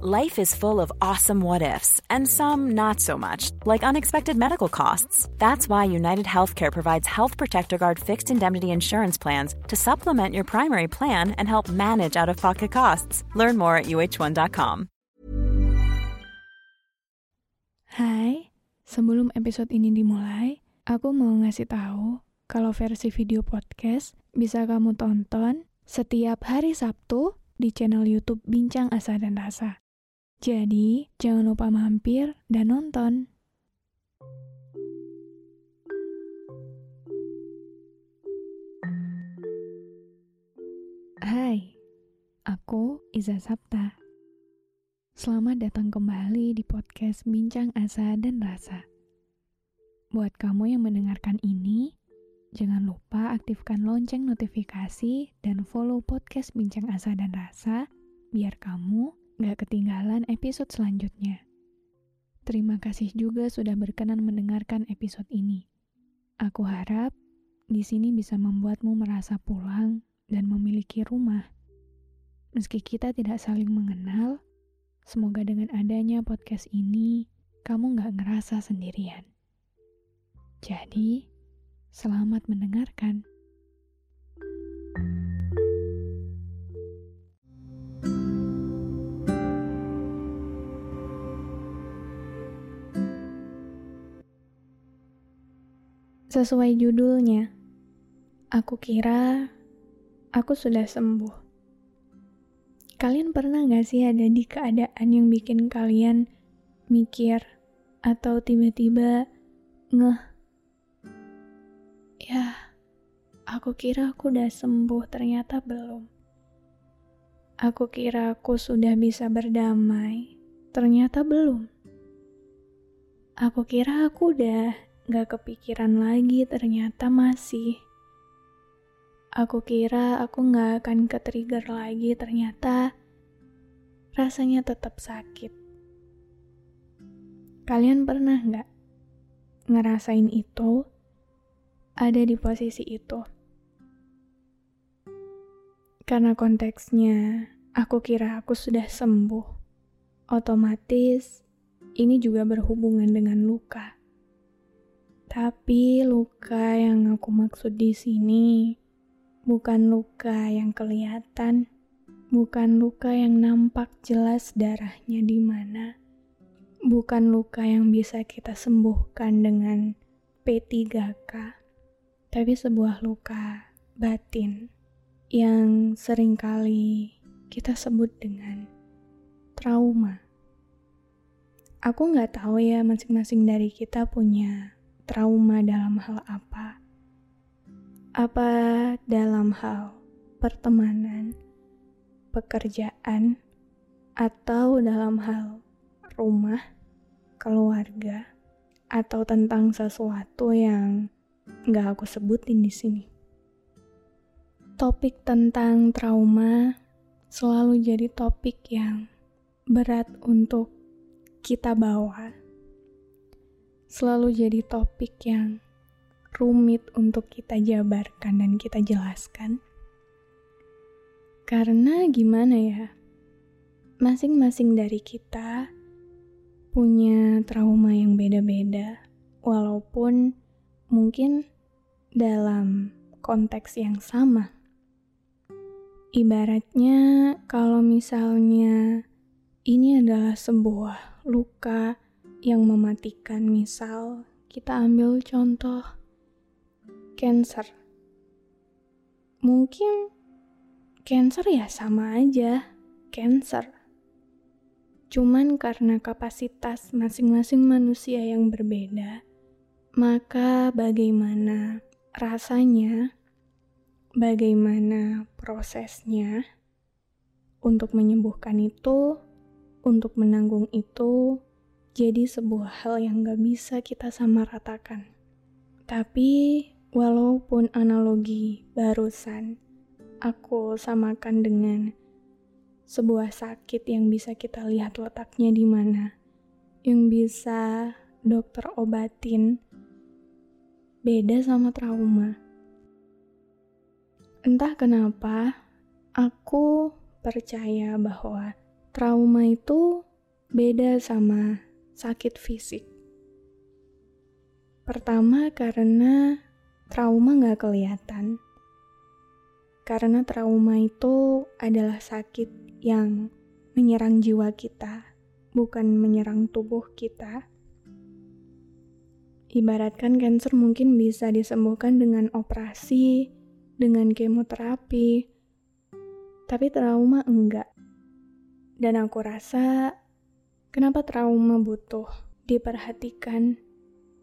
Life is full of awesome what ifs, and some not so much, like unexpected medical costs. That's why United Healthcare provides Health Protector Guard fixed indemnity insurance plans to supplement your primary plan and help manage out of pocket costs. Learn more at uh1.com. Hai, sebelum episode ini dimulai, aku mau ngasih tahu kalau versi video podcast bisa kamu tonton setiap hari Sabtu di channel YouTube Bincang Asa dan Rasa. Jadi, jangan lupa mampir dan nonton. Hai, aku Iza Sapta. Selamat datang kembali di podcast Bincang Asa dan Rasa. Buat kamu yang mendengarkan ini, jangan lupa aktifkan lonceng notifikasi dan follow podcast Bincang Asa dan Rasa biar kamu gak ketinggalan episode selanjutnya. Terima kasih juga sudah berkenan mendengarkan episode ini. Aku harap di sini bisa membuatmu merasa pulang dan memiliki rumah. Meski kita tidak saling mengenal, semoga dengan adanya podcast ini, kamu gak ngerasa sendirian. Jadi, selamat mendengarkan. Sesuai judulnya, aku kira aku sudah sembuh. Kalian pernah gak sih ada di keadaan yang bikin kalian mikir atau tiba-tiba ngeh? Ya, aku kira aku udah sembuh, ternyata belum. Aku kira aku sudah bisa berdamai, ternyata belum. Aku kira aku udah Gak kepikiran lagi ternyata masih. Aku kira aku gak akan ke-trigger lagi ternyata rasanya tetap sakit. Kalian pernah gak ngerasain itu? Ada di posisi itu. Karena konteksnya, aku kira aku sudah sembuh. Otomatis, ini juga berhubungan dengan luka tapi luka yang aku maksud di sini bukan luka yang kelihatan, bukan luka yang nampak jelas darahnya di mana, bukan luka yang bisa kita sembuhkan dengan P3K, tapi sebuah luka batin yang sering kali kita sebut dengan trauma. Aku nggak tahu ya masing-masing dari kita punya trauma dalam hal apa? Apa dalam hal pertemanan, pekerjaan, atau dalam hal rumah, keluarga, atau tentang sesuatu yang nggak aku sebutin di sini. Topik tentang trauma selalu jadi topik yang berat untuk kita bawa selalu jadi topik yang rumit untuk kita jabarkan dan kita jelaskan. Karena gimana ya, masing-masing dari kita punya trauma yang beda-beda, walaupun mungkin dalam konteks yang sama. Ibaratnya, kalau misalnya ini adalah sebuah luka yang mematikan. Misal, kita ambil contoh cancer. Mungkin cancer ya sama aja, cancer. Cuman karena kapasitas masing-masing manusia yang berbeda, maka bagaimana rasanya, bagaimana prosesnya untuk menyembuhkan itu, untuk menanggung itu, jadi sebuah hal yang gak bisa kita samaratakan. Tapi, walaupun analogi barusan aku samakan dengan sebuah sakit yang bisa kita lihat letaknya di mana, yang bisa dokter obatin, beda sama trauma. Entah kenapa, aku percaya bahwa trauma itu beda sama sakit fisik. Pertama karena trauma nggak kelihatan. Karena trauma itu adalah sakit yang menyerang jiwa kita, bukan menyerang tubuh kita. Ibaratkan cancer mungkin bisa disembuhkan dengan operasi, dengan kemoterapi, tapi trauma enggak. Dan aku rasa kenapa trauma butuh diperhatikan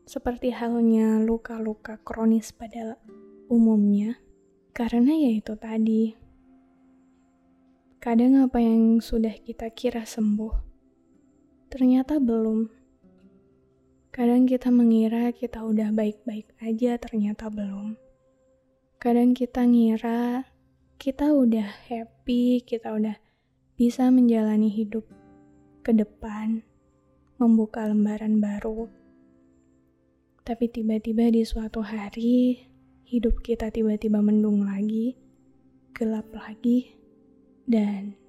seperti halnya luka-luka kronis pada umumnya. Karena ya itu tadi. Kadang apa yang sudah kita kira sembuh, ternyata belum. Kadang kita mengira kita udah baik-baik aja, ternyata belum. Kadang kita ngira kita udah happy, kita udah bisa menjalani hidup ke depan, membuka lembaran baru. Tapi tiba-tiba di suatu hari, hidup kita tiba-tiba mendung lagi, gelap lagi, dan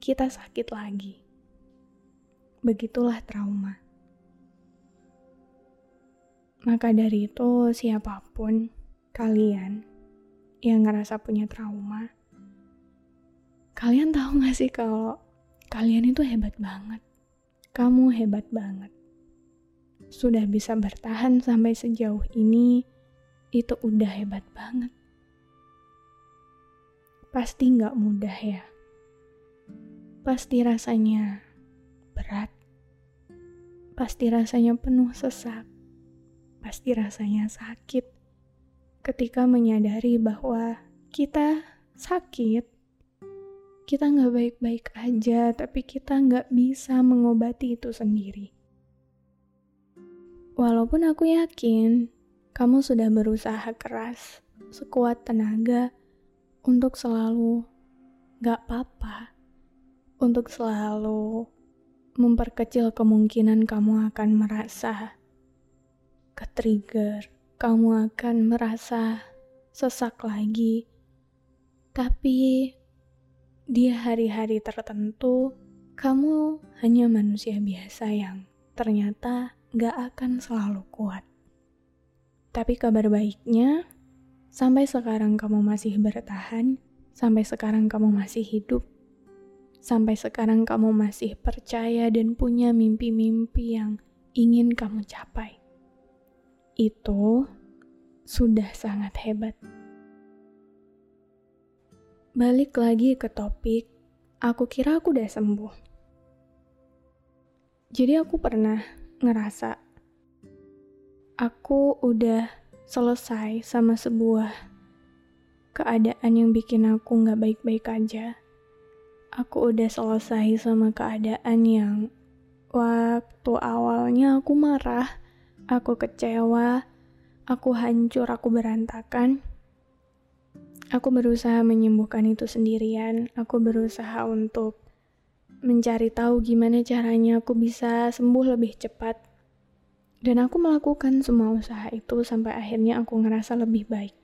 kita sakit lagi. Begitulah trauma. Maka dari itu, siapa pun kalian yang ngerasa punya trauma, Kalian tahu gak sih kalau kalian itu hebat banget? Kamu hebat banget. Sudah bisa bertahan sampai sejauh ini, itu udah hebat banget. Pasti gak mudah ya. Pasti rasanya berat. Pasti rasanya penuh sesak. Pasti rasanya sakit ketika menyadari bahwa kita sakit kita nggak baik-baik aja, tapi kita nggak bisa mengobati itu sendiri. Walaupun aku yakin kamu sudah berusaha keras, sekuat tenaga, untuk selalu nggak apa-apa, untuk selalu memperkecil kemungkinan kamu akan merasa ke-trigger, kamu akan merasa sesak lagi. Tapi di hari-hari tertentu, kamu hanya manusia biasa yang ternyata gak akan selalu kuat. Tapi kabar baiknya, sampai sekarang kamu masih bertahan, sampai sekarang kamu masih hidup, sampai sekarang kamu masih percaya dan punya mimpi-mimpi yang ingin kamu capai. Itu sudah sangat hebat. Balik lagi ke topik, aku kira aku udah sembuh. Jadi aku pernah ngerasa aku udah selesai sama sebuah keadaan yang bikin aku nggak baik-baik aja. Aku udah selesai sama keadaan yang waktu awalnya aku marah, aku kecewa, aku hancur, aku berantakan Aku berusaha menyembuhkan itu sendirian. Aku berusaha untuk mencari tahu gimana caranya aku bisa sembuh lebih cepat. Dan aku melakukan semua usaha itu sampai akhirnya aku ngerasa lebih baik.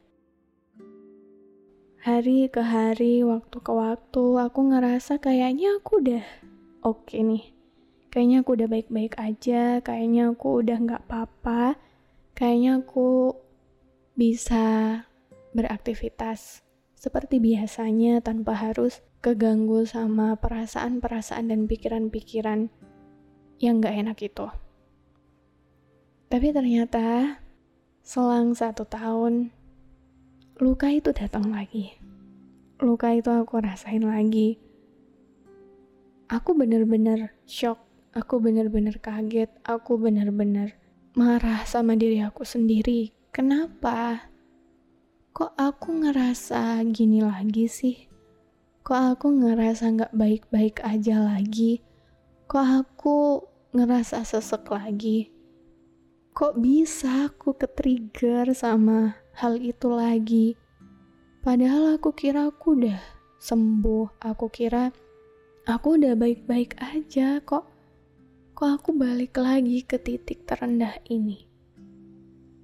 Hari ke hari, waktu ke waktu, aku ngerasa kayaknya aku udah oke okay nih. Kayaknya aku udah baik-baik aja, kayaknya aku udah nggak apa-apa, kayaknya aku bisa beraktivitas seperti biasanya tanpa harus keganggu sama perasaan-perasaan dan pikiran-pikiran yang gak enak itu. Tapi ternyata selang satu tahun, luka itu datang lagi. Luka itu aku rasain lagi. Aku bener-bener shock, aku bener-bener kaget, aku bener-bener marah sama diri aku sendiri. Kenapa? Kok aku ngerasa gini lagi sih? Kok aku ngerasa gak baik-baik aja lagi? Kok aku ngerasa sesek lagi? Kok bisa aku ke-trigger sama hal itu lagi? Padahal aku kira aku udah sembuh, aku kira aku udah baik-baik aja kok. Kok aku balik lagi ke titik terendah ini?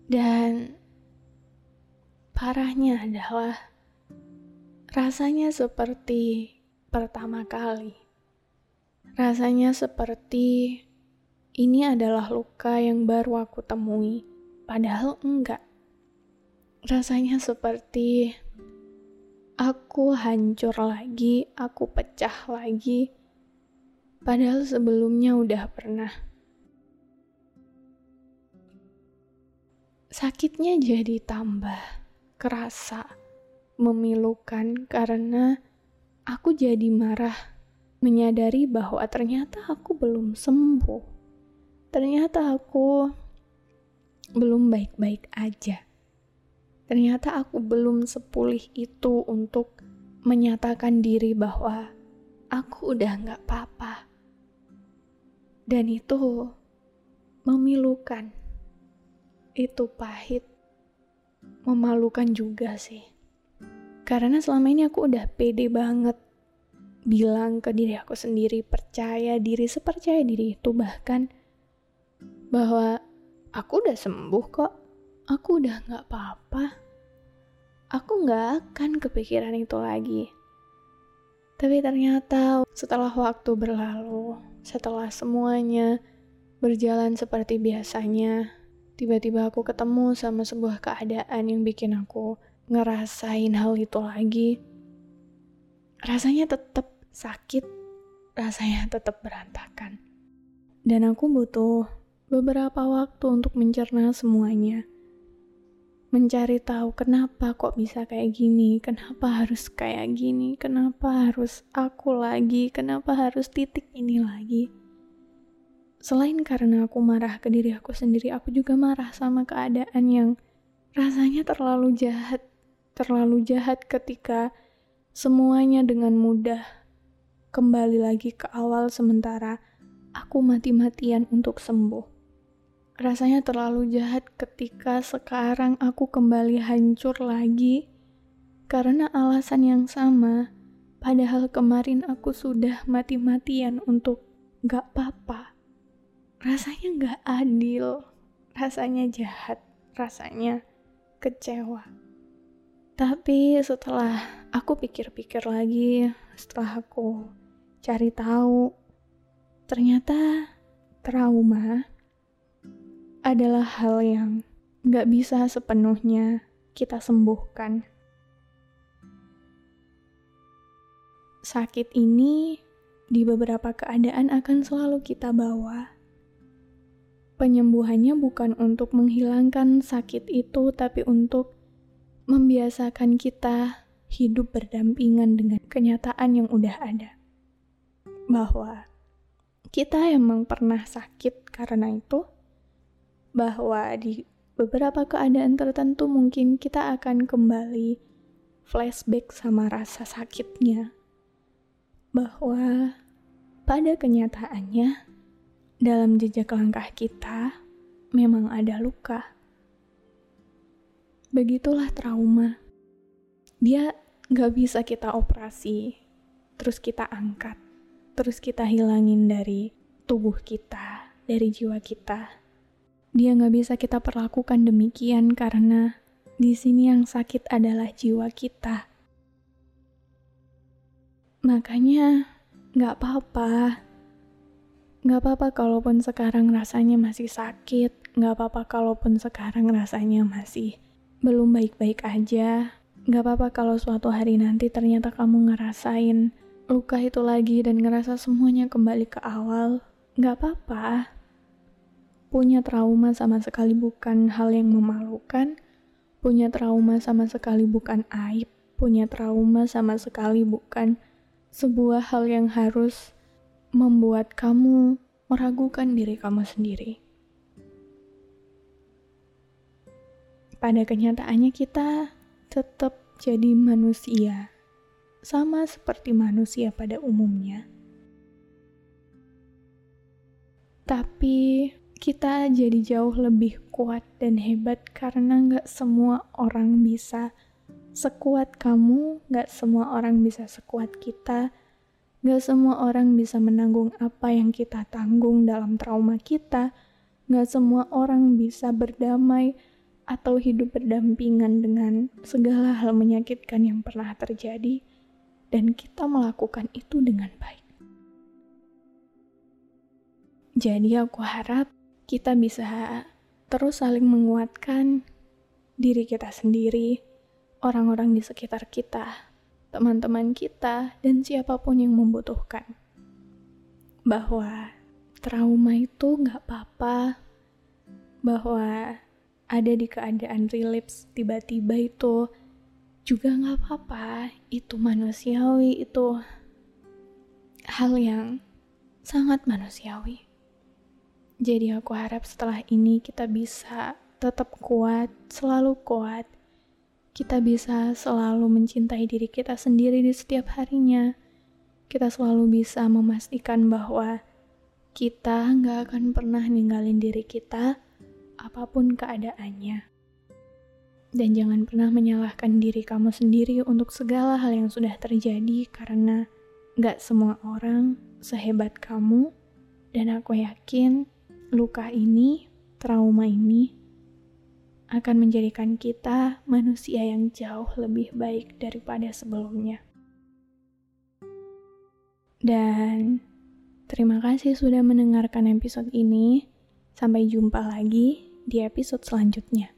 Dan Parahnya adalah rasanya seperti pertama kali. Rasanya seperti ini adalah luka yang baru aku temui, padahal enggak. Rasanya seperti aku hancur lagi, aku pecah lagi, padahal sebelumnya udah pernah. Sakitnya jadi tambah kerasa, memilukan karena aku jadi marah menyadari bahwa ternyata aku belum sembuh. Ternyata aku belum baik-baik aja. Ternyata aku belum sepulih itu untuk menyatakan diri bahwa aku udah gak apa-apa. Dan itu memilukan. Itu pahit. Memalukan juga sih. Karena selama ini aku udah pede banget bilang ke diri aku sendiri, percaya diri, sepercaya diri itu bahkan bahwa aku udah sembuh kok, aku udah gak apa-apa, aku gak akan kepikiran itu lagi. Tapi ternyata setelah waktu berlalu, setelah semuanya berjalan seperti biasanya, tiba-tiba aku ketemu sama sebuah keadaan yang bikin aku ngerasain hal itu lagi. Rasanya tetap sakit, rasanya tetap berantakan. Dan aku butuh beberapa waktu untuk mencerna semuanya. Mencari tahu kenapa kok bisa kayak gini, kenapa harus kayak gini, kenapa harus aku lagi, kenapa harus titik ini lagi. Selain karena aku marah ke diri aku sendiri, aku juga marah sama keadaan yang rasanya terlalu jahat, terlalu jahat ketika semuanya dengan mudah kembali lagi ke awal sementara aku mati-matian untuk sembuh. Rasanya terlalu jahat ketika sekarang aku kembali hancur lagi karena alasan yang sama, padahal kemarin aku sudah mati-matian untuk gak apa-apa. Rasanya gak adil, rasanya jahat, rasanya kecewa. Tapi setelah aku pikir-pikir lagi, setelah aku cari tahu, ternyata trauma adalah hal yang gak bisa sepenuhnya kita sembuhkan. Sakit ini di beberapa keadaan akan selalu kita bawa. Penyembuhannya bukan untuk menghilangkan sakit itu, tapi untuk membiasakan kita hidup berdampingan dengan kenyataan yang udah ada. Bahwa kita emang pernah sakit karena itu, bahwa di beberapa keadaan tertentu mungkin kita akan kembali flashback sama rasa sakitnya, bahwa pada kenyataannya dalam jejak langkah kita memang ada luka. Begitulah trauma. Dia gak bisa kita operasi, terus kita angkat terus kita hilangin dari tubuh kita, dari jiwa kita. Dia nggak bisa kita perlakukan demikian karena di sini yang sakit adalah jiwa kita. Makanya nggak apa-apa. Nggak apa-apa kalaupun sekarang rasanya masih sakit. Nggak apa-apa kalaupun sekarang rasanya masih belum baik-baik aja. Nggak apa-apa kalau suatu hari nanti ternyata kamu ngerasain luka itu lagi dan ngerasa semuanya kembali ke awal, gak apa-apa. Punya trauma sama sekali bukan hal yang memalukan, punya trauma sama sekali bukan aib, punya trauma sama sekali bukan sebuah hal yang harus membuat kamu meragukan diri kamu sendiri. Pada kenyataannya kita tetap jadi manusia sama seperti manusia pada umumnya. Tapi kita jadi jauh lebih kuat dan hebat karena nggak semua orang bisa sekuat kamu, nggak semua orang bisa sekuat kita, nggak semua orang bisa menanggung apa yang kita tanggung dalam trauma kita, nggak semua orang bisa berdamai atau hidup berdampingan dengan segala hal menyakitkan yang pernah terjadi. Dan kita melakukan itu dengan baik. Jadi aku harap kita bisa terus saling menguatkan diri kita sendiri, orang-orang di sekitar kita, teman-teman kita, dan siapa pun yang membutuhkan. Bahwa trauma itu nggak apa-apa, bahwa ada di keadaan relapse tiba-tiba itu juga nggak apa-apa, itu manusiawi, itu hal yang sangat manusiawi. Jadi aku harap setelah ini kita bisa tetap kuat, selalu kuat. Kita bisa selalu mencintai diri kita sendiri di setiap harinya. Kita selalu bisa memastikan bahwa kita nggak akan pernah ninggalin diri kita, apa pun keadaannya. Dan jangan pernah menyalahkan diri kamu sendiri untuk segala hal yang sudah terjadi karena nggak semua orang sehebat kamu. Dan aku yakin luka ini, trauma ini, akan menjadikan kita manusia yang jauh lebih baik daripada sebelumnya. Dan terima kasih sudah mendengarkan episode ini. Sampai jumpa lagi di episode selanjutnya.